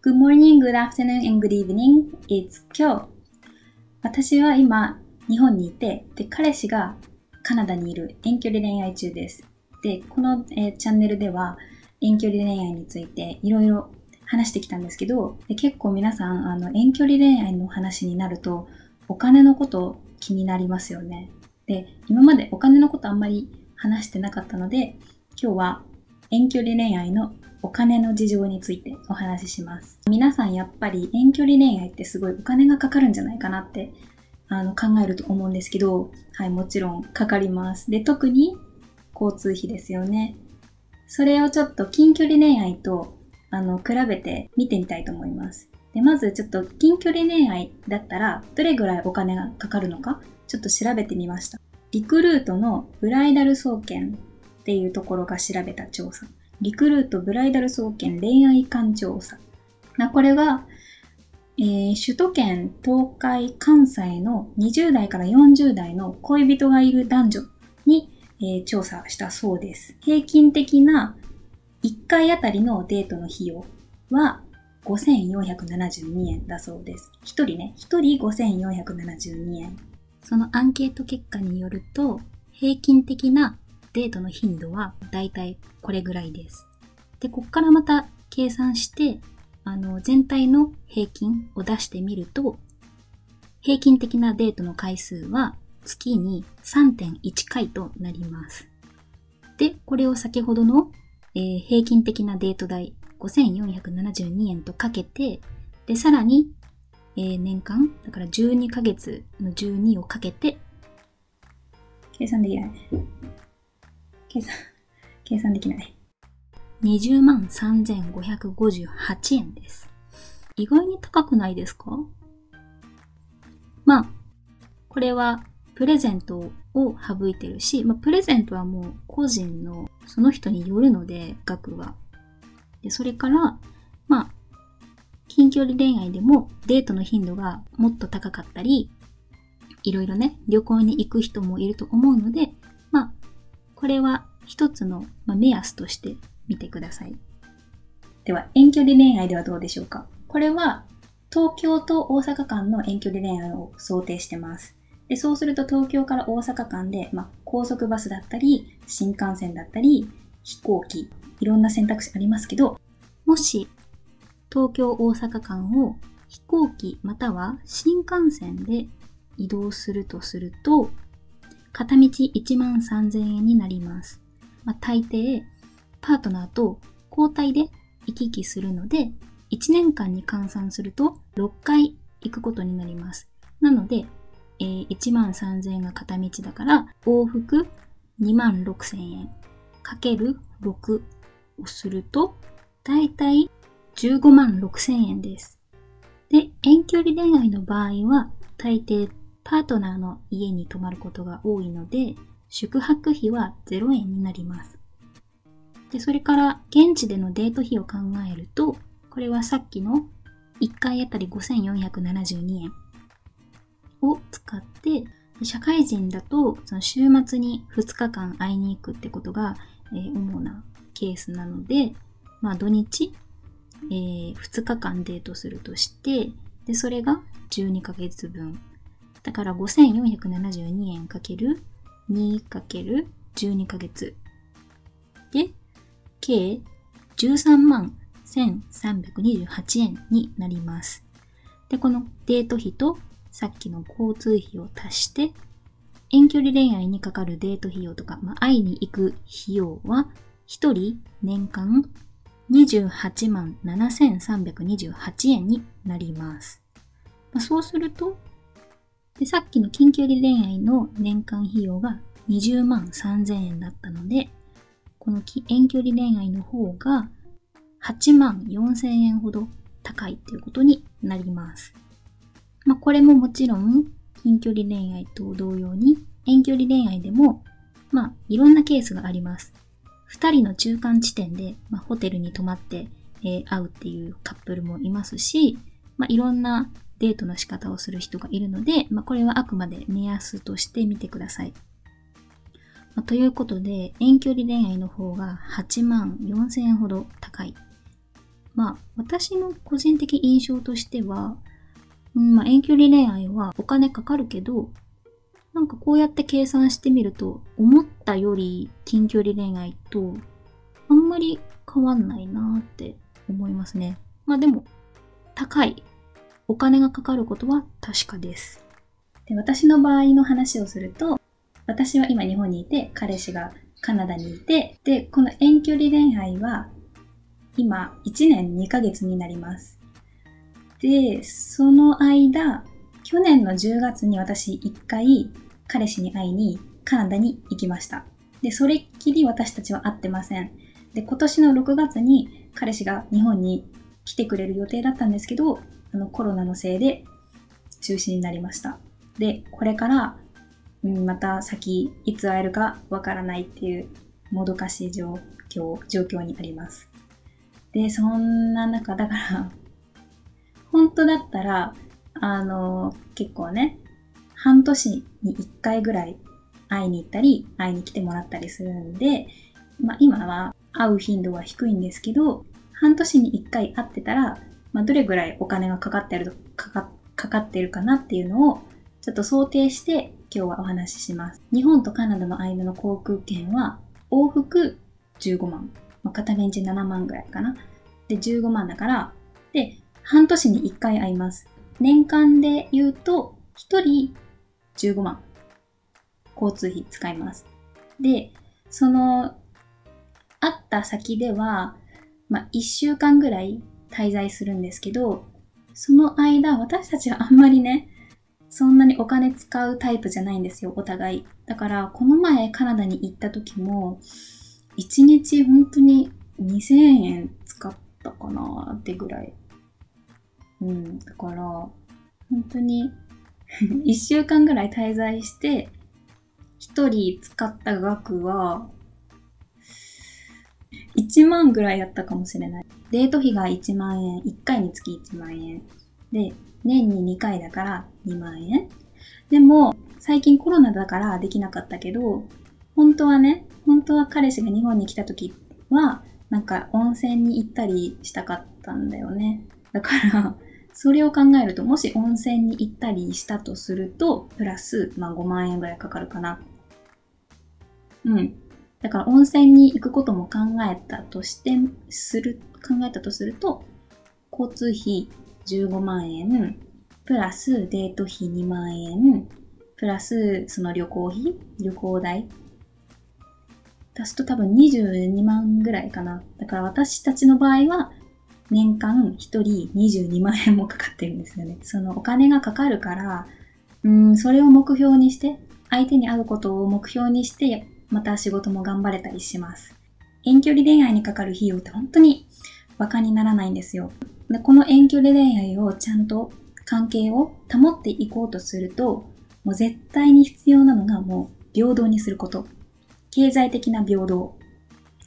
Good morning, good afternoon, and good evening. It's 今日。私は今、日本にいて、で、彼氏がカナダにいる遠距離恋愛中です。で、この、えーチャンネルでは遠距離恋愛についていろいろ話してきたんですけど、で結構皆さん、あの、遠距離恋愛の話になると、お金のこと気になりますよね。で、今までお金のことあんまり話してなかったので、今日は遠距離恋愛のお金の事情についてお話しします。皆さんやっぱり遠距離恋愛ってすごいお金がかかるんじゃないかなってあの考えると思うんですけど、はい、もちろんかかります。で、特に交通費ですよね。それをちょっと近距離恋愛とあの比べて見てみたいと思います。で、まずちょっと近距離恋愛だったらどれぐらいお金がかかるのかちょっと調べてみました。リクルートのブライダル総研っていうところが調べた調査。リクルートブライダル総研恋愛観調査。なこれは、えー首都圏、東海、関西の20代から40代の恋人がいる男女に、えー調査したそうです。平均的な1回あたりのデートの費用は5472円だそうです。1人ね、1人5472円。そのアンケート結果によると、平均的なデートの頻度はだいたいこれぐらいです。で、こっからまた計算して、あの、全体の平均を出してみると、平均的なデートの回数は月に3.1回となります。で、これを先ほどの、えー平均的なデート代5472円とかけて、で、さらに、えー年間、だから12ヶ月の12をかけて、計算できない。計算、計算できない。20万3558円です。意外に高くないですか？まあ、これはプレゼントを省いてるし、まあ、プレゼントはもう個人のその人によるので、額は。で、それから、まあ、近距離恋愛でもデートの頻度がもっと高かったり、いろいろね、旅行に行く人もいると思うので、これは一つの、目安として見てください。では、遠距離恋愛ではどうでしょうか？これは、東京と大阪間の遠距離恋愛を想定してます。で、そうすると東京から大阪間で、まあ、高速バスだったり、新幹線だったり、飛行機、いろんな選択肢ありますけど、もし、東京大阪間を飛行機または新幹線で移動するとすると、片道1万3000円になります。まあ、大抵、パートナーと交代で行き来するので、1年間に換算すると6回行くことになります。なので、えー1万3000円が片道だから、往復2万6000円かける6をすると、だいたい15万6000円です。で、遠距離恋愛の場合は、大抵パートナーの家に泊まることが多いので、宿泊費は0円になります。で、それから現地でのデート費を考えると、これはさっきの1回あたり5472円を使って、社会人だとその週末に2日間会いに行くってことが、えー主なケースなので、まあ土日、えー2日間デートするとして、で、それが12ヶ月分。だから5472円かける2かける12ヶ月。で、計13万1328円になります。で、このデート費とさっきの交通費を足して、遠距離恋愛にかかるデート費用とか、まあ、会いに行く費用は、1人年間28万7328円になります。まあ、そうするとで、さっきの近距離恋愛の年間費用が20万3000円だったので、この遠距離恋愛の方が8万4000円ほど高いっていうことになります。まあ、これももちろん近距離恋愛と同様に遠距離恋愛でも、まあ、いろんなケースがあります。二人の中間地点で、まあ、ホテルに泊まって、えー会うっていうカップルもいますし、まあ、いろんなデートの仕方をする人がいるので、まあ、これはあくまで目安として見てください。まあということで、遠距離恋愛の方が8万4千円ほど高い。まあ、私の個人的印象としては、うんまあ、遠距離恋愛はお金かかるけど、なんかこうやって計算してみると、思ったより近距離恋愛とあんまり変わんないなって思いますね。まあでも、高い。お金がかかることは確かです。で私の場合の話をすると、私は今日本にいて、彼氏がカナダにいて、で、この遠距離恋愛は今1年2ヶ月になります。で、その間、去年の10月に私1回彼氏に会いにカナダに行きました。で、それっきり私たちは会ってません。で、今年の6月に彼氏が日本に来てくれる予定だったんですけど、あのコロナのせいで中止になりました。で、これから、うん、また先いつ会えるかわからないっていうもどかしい状況、状況にあります。で、そんな中、だから 本当だったら、あの、結構ね、半年に1回ぐらい会いに行ったり、会いに来てもらったりするんで、まあ今は会う頻度は低いんですけど、半年に1回会ってたら、まあどれぐらいお金がかかってるかか、かかってるかなっていうのをちょっと想定して今日はお話しします。日本とカナダの間の航空券は往復15万。まあ、片道7万ぐらいかな。で、15万だから、で、半年に1回会います。年間で言うと、1人15万。交通費使います。で、その、会った先では、まあ、1週間ぐらい滞在するんですけど、その間、私たちはあんまりね、そんなにお金使うタイプじゃないんですよ、お互い。だから、この前カナダに行った時も、1日本当に2000円使ったかなってぐらい。うん、だから、本当に1週間ぐらい滞在して、1人使った額は、1万ぐらいやったかもしれない。デート費が1万円、1回につき1万円。で、年に2回だから2万円。でも、最近コロナだからできなかったけど、本当はね、本当は彼氏が日本に来た時は、なんか温泉に行ったりしたかったんだよね。だから、それを考えると、もし温泉に行ったりしたとすると、プラス、まあ5万円ぐらいかかるかな。うん。だから温泉に行くことも考えたとして、する、考えたとすると、交通費15万円、プラスデート費2万円、プラスその旅行費、旅行代。足すと多分22万ぐらいかな。だから私たちの場合は年間1人22万円もかかってるんですよね。そのお金がかかるから、うん、それを目標にして、相手に会うことを目標にして、また仕事も頑張れたりします。遠距離恋愛にかかる費用って本当に馬鹿にならないんですよ。でこの遠距離恋愛をちゃんと関係を保っていこうとすると、もう絶対に必要なのがもう平等にすること。経済的な平等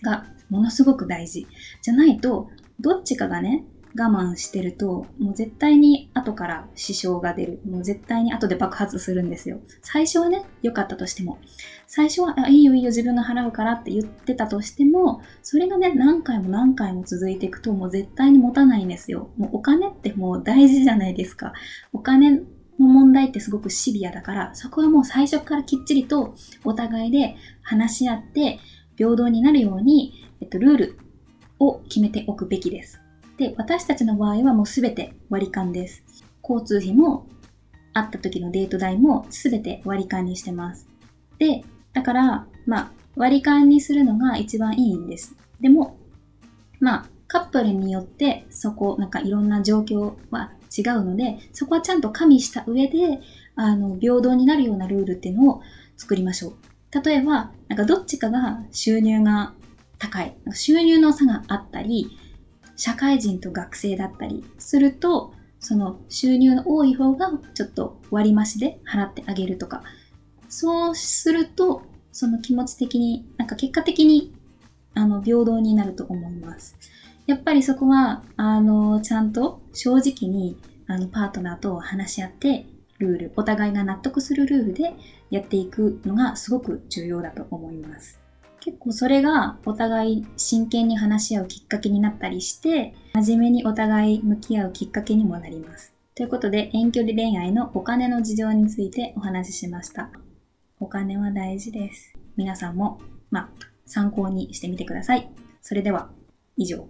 がものすごく大事。じゃないと、どっちかがね、我慢してると、もう絶対に後から支障が出る。もう絶対に後で爆発するんですよ。最初はね、良かったとしても。最初は、あ、いいよいいよ自分が払うからって言ってたとしても、それがね、何回も何回も続いていくと、もう絶対に持たないんですよ。もうお金ってもう大事じゃないですか。お金の問題ってすごくシビアだから、そこはもう最初からきっちりとお互いで話し合って、平等になるように、えっと、ルールを決めておくべきです。で、私たちの場合はもうすべて割り勘です。交通費も、会った時のデート代もすべて割り勘にしてます。で、だから、まあ、割り勘にするのが一番いいんです。でも、まあ、カップルによってそこ、なんかいろんな状況は違うので、そこはちゃんと加味した上で、あの、平等になるようなルールっていうのを作りましょう。例えば、なんかどっちかが収入が高い。収入の差があったり、社会人と学生だったりすると、その収入の多い方がちょっと割増で払ってあげるとか、そうすると、その気持ち的に、なんか結果的に、あの、平等になると思います。やっぱりそこは、あの、ちゃんと正直に、あの、パートナーと話し合って、ルール、お互いが納得するルールでやっていくのがすごく重要だと思います。結構それがお互い真剣に話し合うきっかけになったりして、真面目にお互い向き合うきっかけにもなります。ということで、遠距離恋愛のお金の事情についてお話ししました。お金は大事です。皆さんも、まあ、参考にしてみてください。それでは、以上。